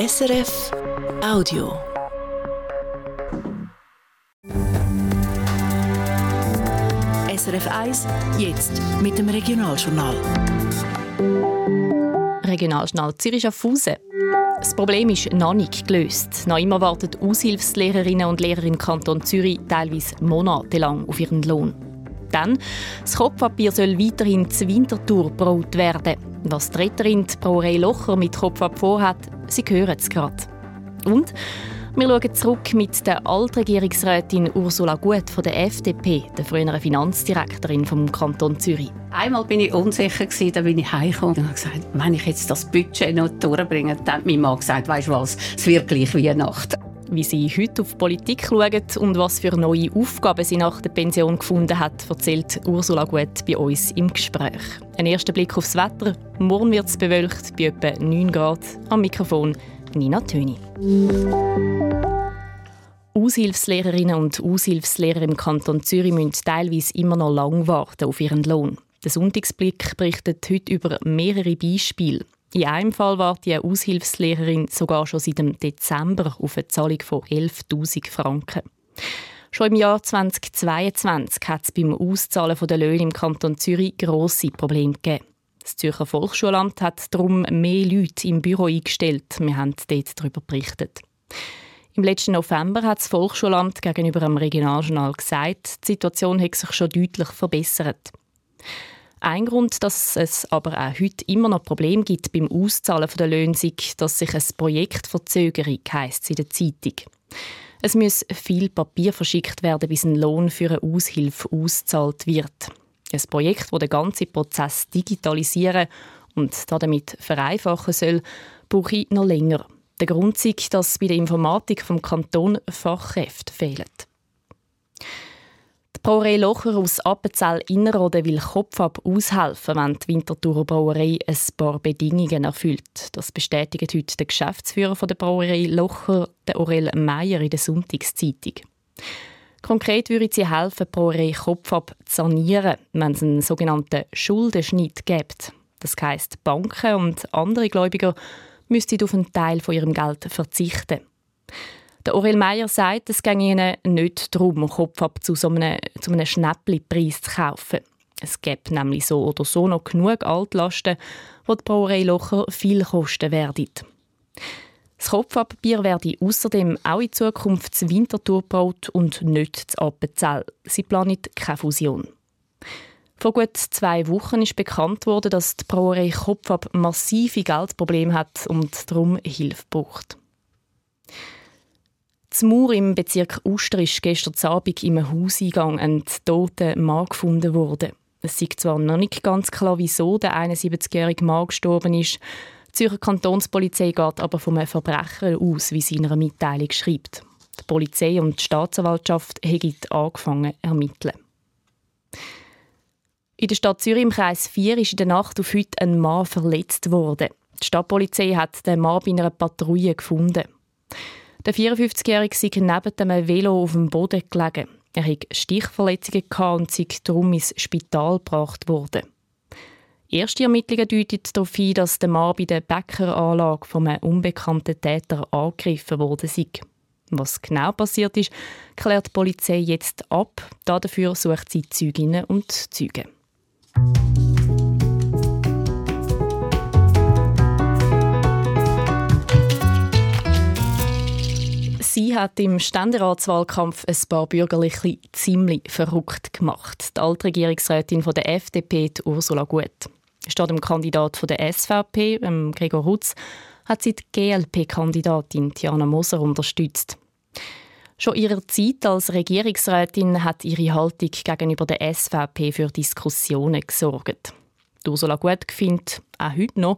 SRF Audio. SRF 1, jetzt mit dem Regionaljournal. Regionaljournal Zürich Schaffhausen. Das Problem ist noch nicht gelöst. Noch immer warten Aushilfslehrerinnen und Lehrer im Kanton Zürich teilweise monatelang auf ihren Lohn. Dann, das Kopfpapier soll weiterhin zur Wintertour braut werden. Was die Retterin Brauerei Locher mit Kopfab vorhat, Sie hören es gerade. Und wir schauen zurück mit der Altregierungsrätin Ursula Gut von der FDP, der früheren Finanzdirektorin vom Kanton Zürich. Einmal bin ich unsicher gewesen, dann bin ich heimgekommen und habe gesagt, wenn ich jetzt das Budget noch durchbringe, dann hat mein Mann gesagt, weißt du was, es wird gleich Weihnachten. Wie sie heute auf Politik schauen und was für neue Aufgaben sie nach der Pension gefunden hat, erzählt Ursula Gut bei uns im Gespräch. Ein erster Blick aufs Wetter. Morgen wird es bewölkt bei etwa 9 Grad. Am Mikrofon Nina Töni. Aushilfslehrerinnen und Aushilfslehrer im Kanton Zürich müssen teilweise immer noch lang warten auf ihren Lohn. Der Sonntagsblick berichtet heute über mehrere Beispiele. In einem Fall wartet die Aushilfslehrerin sogar schon seit dem Dezember auf eine Zahlung von 11.000 Franken. Schon im Jahr 2022 hat es beim Auszahlen der Löhne im Kanton Zürich grosse Probleme gegeben. Das Zürcher Volksschulamt hat darum mehr Leute im Büro eingestellt. Wir haben dort darüber berichtet. Im letzten November hat das Volksschulamt gegenüber dem Regionaljournal gesagt, die Situation hat sich schon deutlich verbessert. Ein Grund, dass es aber auch heute immer noch Probleme gibt beim Auszahlen der Löhne, ist, dass sich ein Projektverzögerung heisst in der Zeitung. Es muss viel Papier verschickt werden, bis ein Lohn für eine Aushilfe ausgezahlt wird. Ein Projekt, das den ganzen Prozess digitalisieren und damit vereinfachen soll, brauche ich noch länger. Der Grund ist, dass bei der Informatik vom Kanton Fachkräfte fehlen. Die Brauerei Locher aus Appenzell Innerrhoden will Kopfab aushelfen, wenn die Winterthurer Brauerei ein paar Bedingungen erfüllt. Das bestätigt heute der Geschäftsführer der Brauerei Locher, der Aurel Meyer, in der Sonntagszeitung. Konkret würde sie helfen, die Brauerei Kopfab zu sanieren, wenn es einen sogenannten Schuldenschnitt gibt. Das heisst, Banken und andere Gläubiger müssten auf einen Teil von ihrem Geld verzichten. Der Aurel Meyer sagt, es ginge ihnen nicht darum, Kopfab zu so einem, zu einem Schnäppli-Preis zu kaufen. Es gibt nämlich so oder so noch genug Altlasten, die die Brauerei Locher viel kosten werden. Das Kopfabbier werde außerdem auch in Zukunft zu Winterthur gebaut und nicht zu Appenzell. Sie planen keine Fusion. Vor gut zwei Wochen ist bekannt worden, dass die Brauerei Kopfab massive Geldprobleme hat und darum Hilfe braucht. Zum Mauer im Bezirk Uster ist gestern Abend im Hauseingang ein toter Mann gefunden worden. Es ist zwar noch nicht ganz klar, wieso der 71-jährige Mann gestorben ist, die Zürcher Kantonspolizei geht aber vom Verbrecher aus, wie sie in einer Mitteilung schreibt. Die Polizei und die Staatsanwaltschaft haben angefangen zu ermitteln. In der Stadt Zürich im Kreis 4 ist in der Nacht auf heute ein Mann verletzt worden. Die Stadtpolizei hat den Mann bei einer Patrouille gefunden. Der 54-Jährige sei neben dem Velo auf dem Boden gelegen. Er hatte Stichverletzungen und sei darum ins Spital gebracht worden. Erste Ermittlungen deuten darauf hin, dass der Mann bei der Bäckeranlage von einem unbekannten Täter angegriffen wurde. Was genau passiert ist, klärt die Polizei jetzt ab. Dafür sucht sie Zeuginnen und Zeugen. Sie hat im Ständeratswahlkampf ein paar Bürgerliche ziemlich verrückt gemacht. Die Altregierungsrätin von der FDP, Ursula Gut. Statt dem Kandidat von der SVP, ähm, Gregor Hutz, hat sie die GLP-Kandidatin Tiana Moser unterstützt. Schon ihrer Zeit als Regierungsrätin hat ihre Haltung gegenüber der SVP für Diskussionen gesorgt. Ursula Gut findet, auch heute noch,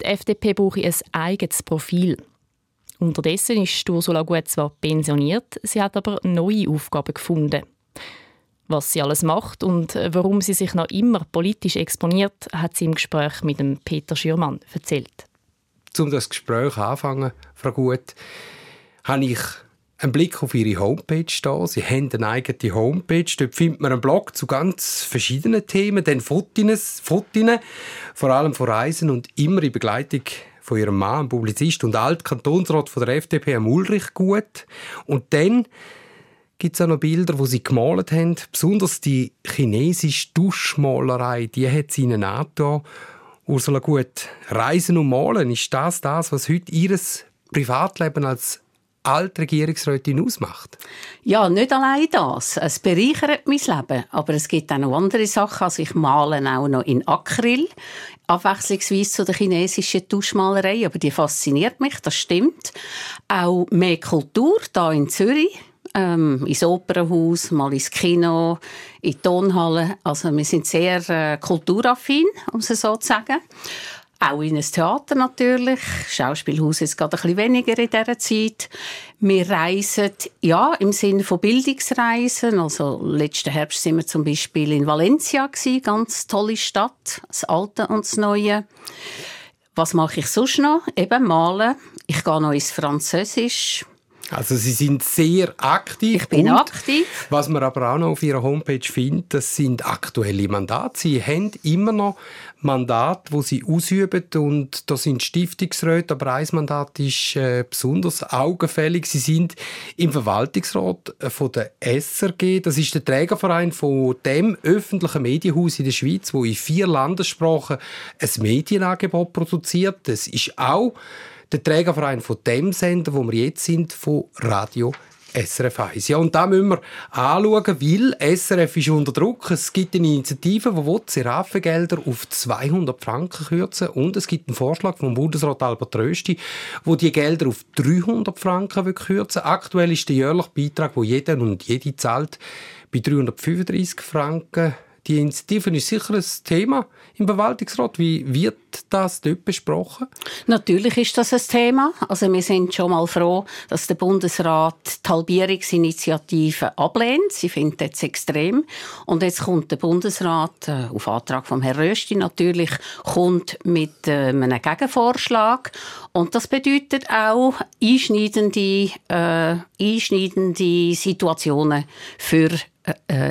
die FDP brauche ein eigenes Profil. Unterdessen ist Ursula Gut zwar pensioniert, sie hat aber neue Aufgaben gefunden. Was sie alles macht und warum sie sich noch immer politisch exponiert, hat sie im Gespräch mit dem Peter Schürmann erzählt. Um das Gespräch anfangen, Frau Gut, habe ich einen Blick auf ihre Homepage da. Sie haben eine eigene Homepage. Dort findet man einen Blog zu ganz verschiedenen Themen, dann Fotos, Fotos vor allem von Reisen und immer in Begleitung von ihrem Mann, Publizist und Altkantonsrat von der FDP, Ulrich Gut. Und dann gibt es auch noch Bilder, wo sie gemalt haben. Besonders die chinesische Duschmalerei, die hat sie ihnen angetan. Ursula Gut, Reisen und Malen, ist das das, was heute ihr Privatleben als Altregierungsrätin ausmacht? Ja, nicht allein das. Es bereichert mein Leben. Aber es gibt auch noch andere Sachen. Also ich male auch noch in Acryl, abwechslungsweise zu der chinesischen Tuschmalerei. Aber die fasziniert mich, das stimmt. Auch mehr Kultur, da in Zürich. Ähm, ins Opernhaus, mal ins Kino, in die Tonhalle. Also wir sind sehr äh, kulturaffin, um es so zu sagen. Auch in ein Theater natürlich. Schauspielhaus ist gerade ein bisschen weniger in dieser Zeit. Wir reisen, ja, im Sinne von Bildungsreisen. Also, letzten Herbst sind wir zum Beispiel in Valencia gewesen. Ganz tolle Stadt. Das Alte und das Neue. Was mache ich sonst noch? Eben malen. Ich gehe noch ins Französisch. Also Sie sind sehr aktiv. Ich bin aktiv. Was man aber auch noch auf Ihrer Homepage findet, das sind aktuelle Mandate. Sie haben immer noch Mandate, wo Sie ausüben und da sind Stiftungsräte, aber ein Mandat ist äh, besonders augenfällig. Sie sind im Verwaltungsrat äh, von der SRG. Das ist der Trägerverein von dem öffentlichen Medienhaus in der Schweiz, wo in vier Landessprachen ein Medienangebot produziert. Das ist auch der Trägerverein von dem Sender, wo wir jetzt sind, von Radio SRF 1. Ja, und da müssen wir anschauen, weil SRF ist unter Druck. Es gibt eine Initiative, die Seraphengelder auf 200 Franken kürzen und es gibt einen Vorschlag vom Bundesrat Albert Rösti, wo die Gelder auf 300 Franken kürzen Aktuell ist der jährliche Beitrag, wo jeder und jede zahlt, bei 335 Franken die Initiative ist sicher ein Thema im Verwaltungsrat. Wie wird das dort besprochen? Natürlich ist das ein Thema. Also wir sind schon mal froh, dass der Bundesrat die Halbierungsinitiative ablehnt. Sie findet das extrem. Und jetzt kommt der Bundesrat, äh, auf Antrag von Herrn Rösti natürlich, kommt mit äh, einem Gegenvorschlag. Und das bedeutet auch einschneidende, äh, einschneidende Situationen für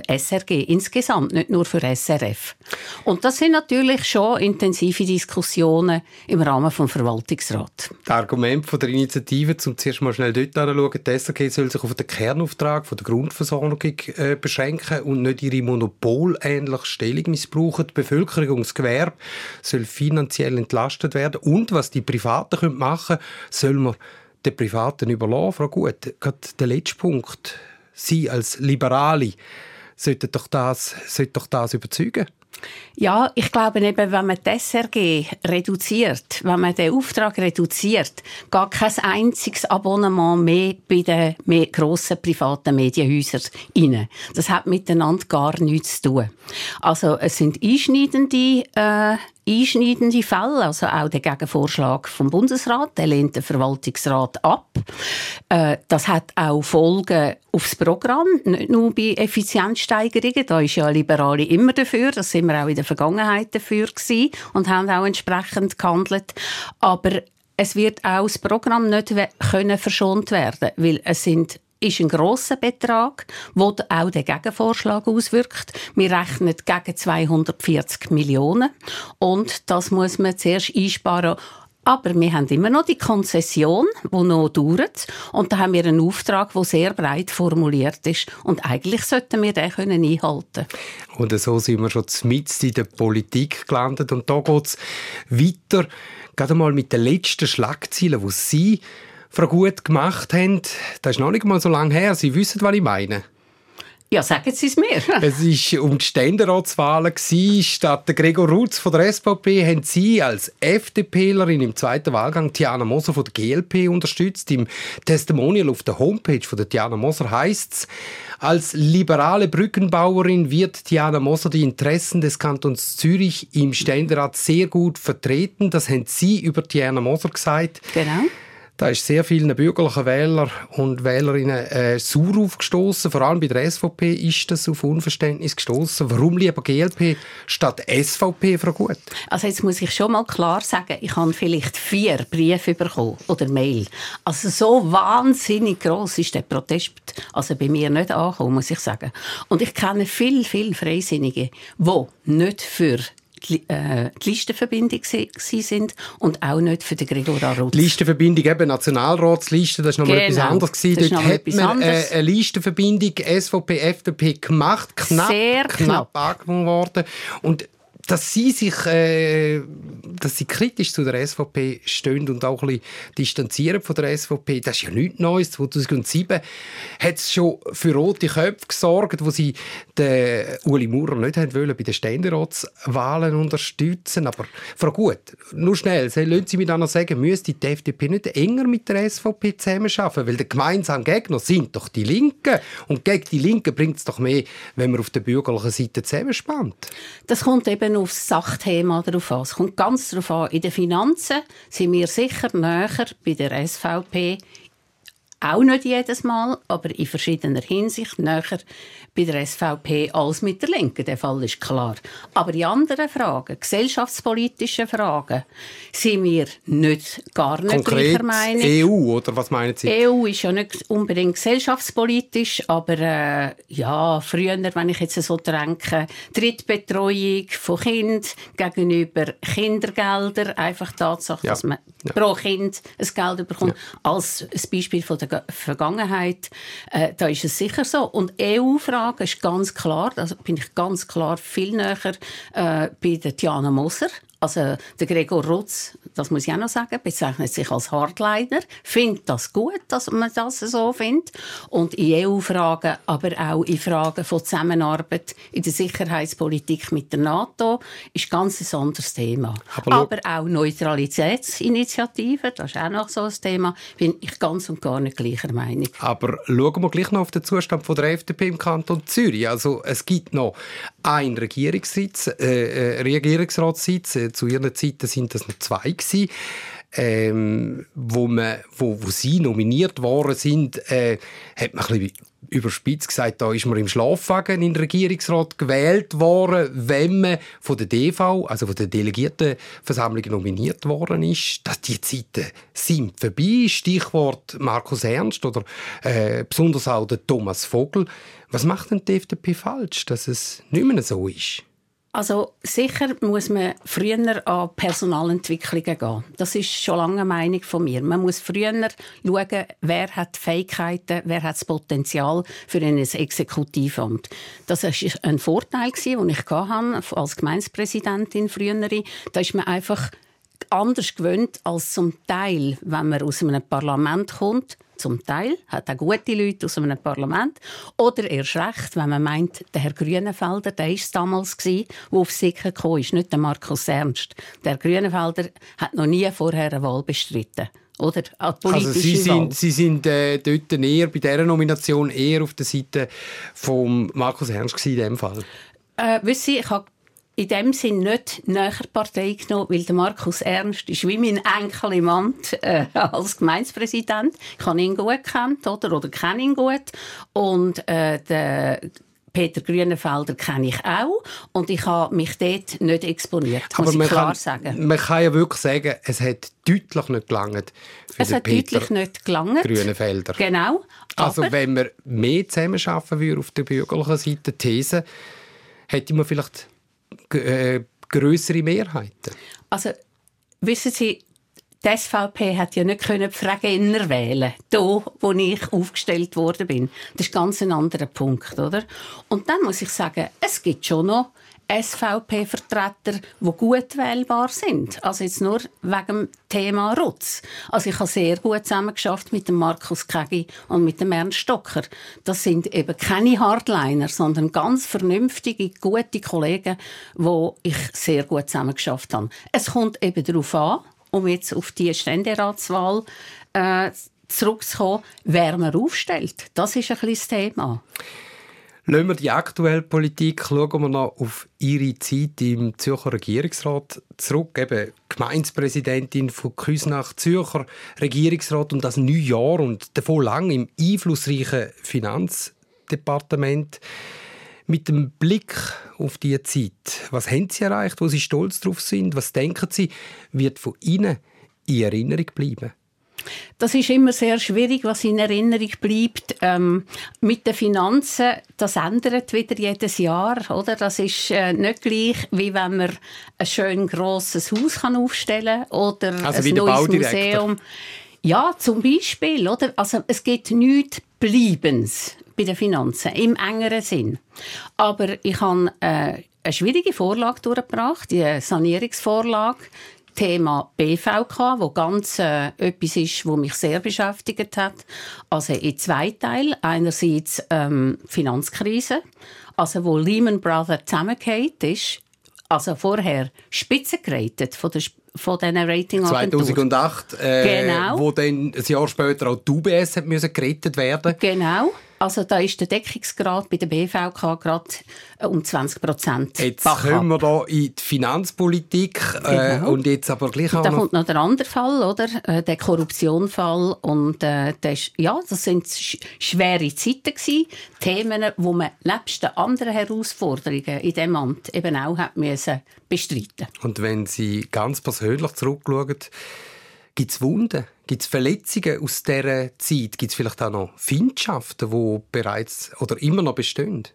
SRG insgesamt, nicht nur für SRF. Und das sind natürlich schon intensive Diskussionen im Rahmen des Verwaltungsrats. Das Argument von der Initiative, um zuerst mal schnell dort anzuschauen, die SRG soll sich auf den Kernauftrag von der Grundversorgung äh, beschränken und nicht ihre monopolähnliche Stellung missbrauchen. Die Bevölkerung und das Gewerbe soll finanziell entlastet werden und was die Privaten machen können, soll man den Privaten überlassen. Frau Gut, gerade der letzte Punkt Sie als Liberale sollten doch das, sollten doch das überzeugen. Ja, ich glaube eben, wenn man das SRG reduziert, wenn man den Auftrag reduziert, gar kein einziges Abonnement mehr bei den mehr grossen privaten Medienhäusern rein. Das hat miteinander gar nichts zu tun. Also es sind einschneidende äh, einschneidende Fälle, also auch der Gegenvorschlag vom Bundesrat, der lehnt der Verwaltungsrat ab. Äh, das hat auch Folgen aufs Programm, nicht nur bei Effizienzsteigerungen, da ist ja Liberale immer dafür, das sind wir auch in der Vergangenheit dafür gewesen und haben auch entsprechend gehandelt, aber es wird auch das Programm nicht können verschont werden, weil es sind ist ein grosser Betrag, der auch den Gegenvorschlag auswirkt. Wir rechnen gegen 240 Millionen und das muss man zuerst einsparen. Aber wir haben immer noch die Konzession, die noch dauert. Und da haben wir einen Auftrag, der sehr breit formuliert ist. Und eigentlich sollten wir den können einhalten Und so sind wir schon mitten in der Politik gelandet. Und da geht es weiter, gerade mal mit den letzten Schlagzeilen, die Sie Frau Gut gemacht haben, das ist noch nicht mal so lange her. Sie wissen, was ich meine. Ja, sagen Sie es mir. es war um die Ständeratswahlen. Statt Gregor Rutz von der SVP haben Sie als FDPlerin im zweiten Wahlgang Tiana Moser von der GLP unterstützt. Im Testimonial auf der Homepage von der Tiana Moser heißt es, als liberale Brückenbauerin wird Tiana Moser die Interessen des Kantons Zürich im Ständerat sehr gut vertreten. Das haben Sie über Tiana Moser gesagt. Genau. Da ist sehr vielen bürgerlichen Wähler und Wählerinnen äh, sauer aufgestoßen. Vor allem bei der SVP ist das auf Unverständnis gestoßen. Warum lieber GLP statt SVP, Frau Gut? Also jetzt muss ich schon mal klar sagen, ich habe vielleicht vier Briefe bekommen oder Mail. Also so wahnsinnig groß ist der Protest also bei mir nicht angekommen, muss ich sagen. Und ich kenne viele, viele Freisinnige, die nicht für die, äh, die Listenverbindung sind und auch nicht für den Gregor Arutz. Die Listenverbindung, eben Nationalratsliste, das war noch genau. etwas anderes. Gewesen. Dort hat man äh, eine Listenverbindung SVP, FDP gemacht, knapp, Sehr knapp, knapp angenommen worden. Und dass sie sich, äh, dass sie kritisch zu der SVP stehen und auch ein bisschen distanzieren von der SVP, das ist ja nichts Neues. 2007 hat es schon für rote Köpfe gesorgt, wo sie den Uli Maurer nicht haben wollen, bei den Ständeratswahlen unterstützen. Aber Frau Gut, nur schnell, lassen Sie mich dann noch sagen, müsste die FDP nicht enger mit der SVP zusammenarbeiten, weil der gemeinsame Gegner sind doch die Linken und gegen die Linken bringt es doch mehr, wenn man auf der bürgerlichen Seite zusammenspannt. Das kommt eben aufs Sachthema drauf an. Es kommt ganz darauf an. In den Finanzen sind wir sicher näher bei der SVP auch nicht jedes Mal, aber in verschiedener Hinsicht näher bei der SVP als mit der Linken. Der Fall ist klar. Aber in anderen Fragen, gesellschaftspolitischen Fragen, sind wir nicht gar nicht Konkret gleicher Meinung. EU, oder was meinen Sie? EU ist ja nicht unbedingt gesellschaftspolitisch, aber äh, ja, früher, wenn ich jetzt so denke, Drittbetreuung von Kind gegenüber Kindergelder, einfach Tatsache, ja. dass man ja. pro Kind ein Geld bekommt, ja. als ein Beispiel von der Vergangenheit, äh, da ist es sicher so. Und EU-Frage ist ganz klar, da bin ich ganz klar viel näher äh, bei der Tiana Moser also der Gregor Rutz, das muss ich auch noch sagen, bezeichnet sich als Hardliner, findet das gut, dass man das so findet. Und in EU-Fragen, aber auch in Fragen von Zusammenarbeit in der Sicherheitspolitik mit der NATO ist ganz ein anderes Thema. Aber, aber auch Neutralitätsinitiativen, das ist auch noch so ein Thema, bin ich ganz und gar nicht gleicher Meinung. Aber schauen wir gleich noch auf den Zustand von der FDP im Kanton Zürich. Also es gibt noch einen Regierungssitz, äh, äh Regierungsratssitz, äh, zu ihren Zeiten sind das noch zwei gewesen. Ähm, wo, man, wo, wo sie nominiert worden sind, äh, hat man ein bisschen überspitzt gesagt, da ist man im Schlafwagen in den Regierungsrat gewählt worden, wenn man von der DV, also von der Delegiertenversammlung nominiert worden ist. Dass die Zeiten sind vorbei. Stichwort Markus Ernst oder äh, besonders auch der Thomas Vogel. Was macht denn die FDP falsch, dass es nicht mehr so ist? Also sicher muss man früher an Personalentwicklungen gehen. Das ist schon lange eine Meinung von mir. Man muss früher schauen, wer hat Fähigkeiten, wer hat das Potenzial für ein Exekutivamt. Das war ein Vorteil, den ich als Gemeindepräsidentin früher. Da ist man einfach anders gewöhnt als zum Teil, wenn man aus einem Parlament kommt zum Teil, hat auch gute Leute aus einem Parlament. Oder erst recht, wenn man meint, der Herr Grünenfelder, der war es damals, der auf Sicker gekommen ist, nicht der Markus Ernst. Der Grünenfelder hat noch nie vorher eine Wahl bestritten. Oder? Also Sie sind, Sie sind äh, dort eher, bei dieser Nomination eher auf der Seite von Markus Ernst in diesem Fall? Äh, wissen Sie, ich habe in dem Sinn nicht näher Partei genommen, weil der Markus Ernst ist wie mein Enkel im Amt äh, als Gemeindepräsident. Ich habe ihn gut kennt, oder, oder kenne ihn gut. Und äh, der Peter Grünenfelder kenne ich auch und ich habe mich dort nicht exponiert, Aber muss ich klar kann, sagen. Man kann ja wirklich sagen, es hat deutlich nicht gelangt für Es hat Peter deutlich nicht gelangt. Grünenfelder. Genau. Also wenn wir mehr zusammenarbeiten würden auf der bürgerlichen Seite, These, hätte man vielleicht äh, größere Mehrheiten? Also, wissen Sie, die SVP hat ja nicht können Fragener wählen, da, wo ich aufgestellt worden bin. Das ist ganz ein anderer Punkt, oder? Und dann muss ich sagen, es gibt schon noch SVP-Vertreter, die gut wählbar sind. Also jetzt nur wegen dem Thema Rutz. Also ich habe sehr gut zusammengeschafft mit dem Markus Kegi und mit dem Ernst Stocker. Das sind eben keine Hardliner, sondern ganz vernünftige, gute Kollegen, wo ich sehr gut zusammengeschafft habe. Es kommt eben darauf an, um jetzt auf die Ständeratswahl äh, zurückzukommen, wer man aufstellt. Das ist ein das Thema. Lassen wir die aktuelle Politik, schauen wir noch auf Ihre Zeit im Zürcher Regierungsrat zurück. Eben Gemeindepräsidentin von Küsnach, Zürcher Regierungsrat und das neun Jahr und davon lang im einflussreichen Finanzdepartement. Mit dem Blick auf diese Zeit, was haben Sie erreicht, wo Sie stolz drauf sind? Was denken Sie, wird von Ihnen in Erinnerung bleiben? Das ist immer sehr schwierig, was in Erinnerung bleibt. Ähm, mit den Finanzen, das ändert wieder jedes Jahr, oder? Das ist äh, nicht gleich, wie wenn man ein schön grosses Haus kann aufstellen oder also ein neues Museum. Ja, zum Beispiel, oder? Also es gibt nichts Bleibens bei den Finanzen im engeren Sinn. Aber ich habe äh, eine schwierige Vorlage durchgebracht, die Sanierungsvorlage. Thema BVK, wo ganz äh, etwas ist, wo mich sehr beschäftigt hat. Also in zwei Teilen. Einerseits ähm, Finanzkrise, also wo Lehman Brothers zusammengeht ist. Also vorher Spitze von der von diesen Ratingagenturen. 2008, äh, genau. wo dann ein Jahr später auch die UBS hat müssen gerettet werden. Genau. Also da ist der Deckungsgrad bei der BVK gerade äh, um 20 Prozent. Jetzt kommen wir da in die Finanzpolitik äh, genau. und jetzt aber gleich auch Da kommt noch der andere Fall, oder? Äh, der Korruptionfall und äh, das, ja, das sind sch schwere Zeiten gewesen, Themen, wo man nebst den anderen Herausforderungen in diesem Amt eben auch hat müssen bestreiten. Und wenn Sie ganz persönlich zurückschauen, Gibt es Wunden? Gibt es Verletzungen aus dieser Zeit? Gibt es vielleicht auch noch Feindschaften, die bereits oder immer noch bestehen?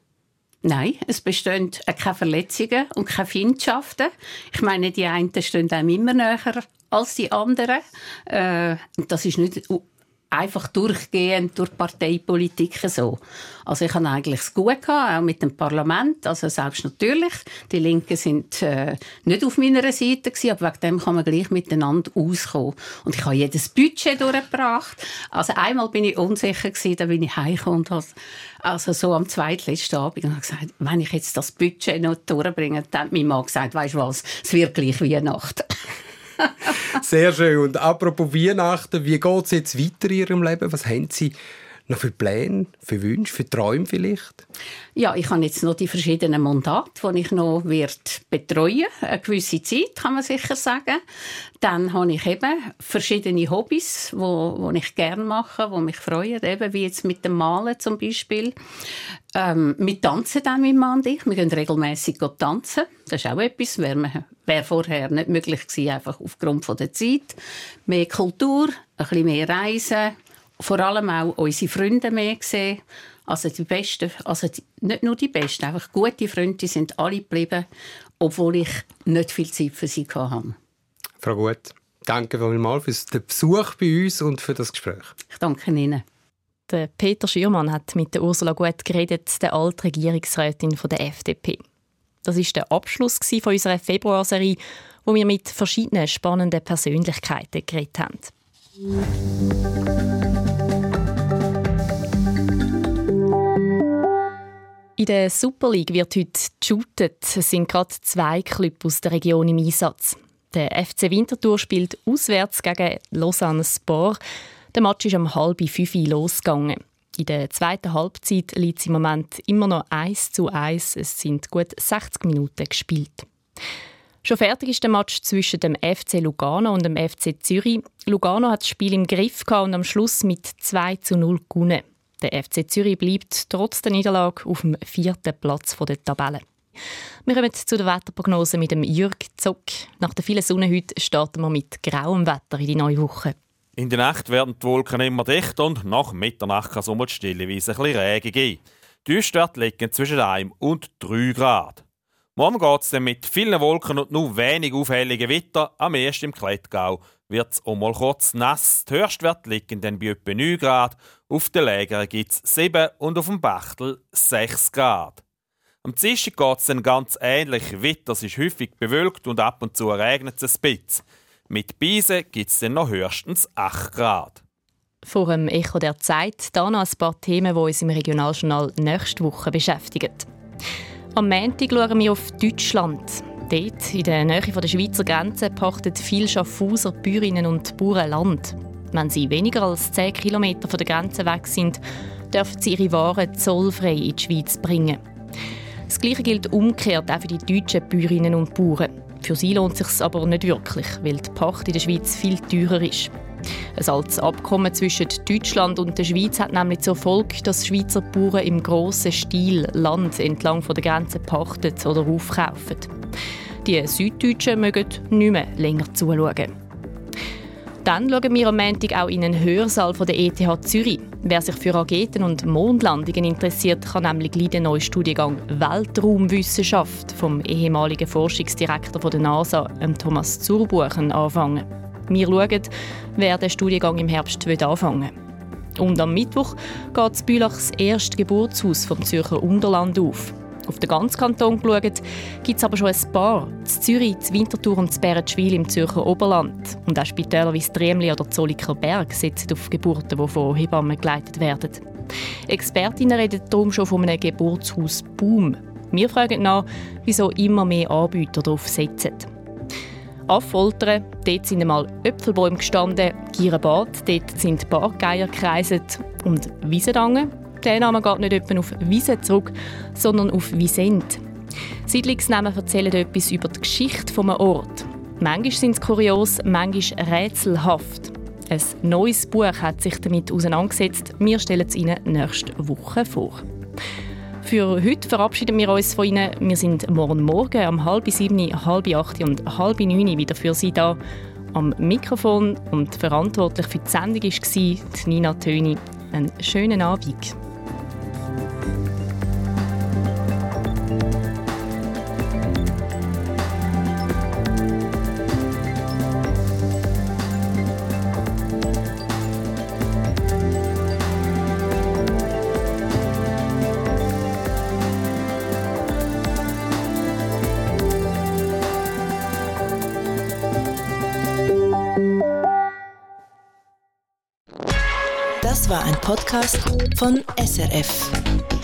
Nein, es bestehen keine Verletzungen und keine Feindschaften. Ich meine, die einen stehen einem immer näher als die anderen. Äh, das ist nicht einfach durchgehend durch Parteipolitik so. Also ich hatte eigentlich es gut gehabt, auch mit dem Parlament. Also selbst natürlich, die Linken sind äh, nicht auf meiner Seite gewesen, aber wegen dem kann man gleich miteinander auskommen. Und ich habe jedes Budget durchgebracht. Also einmal bin ich unsicher gewesen, da bin ich heimgekommen und also so am zweitletzten Abend und habe gesagt, wenn ich jetzt das Budget noch durchbringe, dann hat mein Mann gesagt, weißt du was, es wird gleich Weihnachten. Sehr schön. Und apropos Weihnachten, wie geht es jetzt weiter in Ihrem Leben? Was haben Sie noch für Pläne, für Wünsche, für Träume vielleicht? Ja, ich habe jetzt noch die verschiedenen Mandate, die ich noch wird betreuen Eine gewisse Zeit, kann man sicher sagen. Dann habe ich eben verschiedene Hobbys, wo, wo ich gerne mache, wo mich freuen, eben wie jetzt mit dem Malen zum Beispiel. Ähm, wir tanzen dann, mein Mann und ich. Wir gehen regelmässig tanzen. Das ist auch etwas, wäre wär vorher nicht möglich gewesen, einfach aufgrund von der Zeit. Mehr Kultur, ein bisschen mehr Reisen, vor allem auch unsere Freunde mehr gesehen. Also die besten, also die, nicht nur die besten, einfach gute Freunde sind alle geblieben, obwohl ich nicht viel Zeit für sie hatte. Frau Gut, danke vielmals für den Besuch bei uns und für das Gespräch. Ich danke Ihnen. Der Peter Schürmann hat mit der Ursula Gut geredet, der alte Regierungsrätin von der FDP. Das ist der Abschluss von unserer Februarserie, wo wir mit verschiedenen spannenden Persönlichkeiten geredet haben. In der Super League wird heute geshootet. Es sind gerade zwei Clubs aus der Region im Einsatz. Der FC Winterthur spielt auswärts gegen Lausanne Sport. Der Match ist um halb fünf Uhr losgegangen. In der zweiten Halbzeit liegt es im Moment immer noch 1 zu 1. Es sind gut 60 Minuten gespielt. Schon fertig ist der Match zwischen dem FC Lugano und dem FC Zürich. Lugano hat das Spiel im Griff und am Schluss mit 2 zu 0 gewonnen. Der FC Zürich bleibt trotz der Niederlage auf dem vierten Platz der Tabelle. Wir kommen zu der Wetterprognose mit dem Jürg Zock. Nach der vielen Sonne heute starten wir mit grauem Wetter in die neue Woche. In der Nacht werden die Wolken immer dichter und nach Mitternacht kann es um stilleweise ein bisschen Regen geben. Die Höchstwerte liegen zwischen 1 und 3 Grad. Morgen geht es dann mit vielen Wolken und nur wenig auffälligen Wetter, am ersten im Klettgau wird es einmal kurz nass. Die Höchstwerte liegen dann bei etwa 9 Grad, auf den Lägern gibt es 7 und auf dem Bachtel 6 Grad. Am Dienstag geht es dann ganz ähnlich weiter. Es ist häufig bewölkt und ab und zu regnet es ein bisschen. Mit Beisen gibt es dann noch höchstens 8 Grad. Vor dem Echo der Zeit da noch ein paar Themen, die uns im Regionaljournal nächste Woche beschäftigen. Am Montag schauen wir auf Deutschland. Dort, in der Nähe der Schweizer Grenze, pachten viele Schaffhauser Bäuerinnen und Bauern Land. Wenn sie weniger als 10 km von der Grenze weg sind, dürfen sie ihre Waren zollfrei in die Schweiz bringen. Das Gleiche gilt umgekehrt auch für die deutschen Bäuerinnen und Bauern. Für sie lohnt es sich aber nicht wirklich, weil die Pacht in der Schweiz viel teurer ist. Ein altes Abkommen zwischen Deutschland und der Schweiz hat nämlich zur Folge, dass Schweizer Bauern im grossen Stil Land entlang der Grenze pachten oder aufkaufen. Die Süddeutschen mögen nicht mehr länger zuschauen. Dann schauen wir am Montag auch in einen Hörsaal von der ETH Zürich. Wer sich für Raketen und Mondlandungen interessiert, kann nämlich den neuen Studiengang Weltraumwissenschaft vom ehemaligen Forschungsdirektor der NASA, Thomas Zurbuchen, anfangen. Wir schauen, wer den Studiengang im Herbst anfangen will. Und am Mittwoch geht Bülachs erste Geburtshaus vom Zürcher Unterland auf. Auf den ganzen Kanton geschaut, gibt es aber schon ein paar. Z Zürich, z Winterthur und z Bärenschwil im Zürcher Oberland. Und auch Spitäler wie Stremli oder Zolliker Berg setzen auf Geburten, die von Hebammen geleitet werden. Expertinnen reden darum schon von einem Geburtshaus-Boom. Wir fragen nach, wieso immer mehr Anbieter darauf setzen. Affoltern, dort sind einmal Äpfelbäume gestanden, Gierenbad, dort sind Bargeier gekreiset und Wiesendangen, der Name geht nicht etwa auf Wiese zurück, sondern auf Wiesent. Siedlungsnamen erzählen etwas über die Geschichte eines Ort. Manchmal sind sie kurios, manchmal rätselhaft. Ein neues Buch hat sich damit auseinandergesetzt. Wir stellen es Ihnen nächste Woche vor. Für heute verabschieden wir uns von Ihnen. Wir sind morgen Morgen um halb sieben, halb acht und halb neun wieder für Sie da. Am Mikrofon und verantwortlich für die Sendung war Nina Töni. Einen schönen Abend. Podcast von SRF.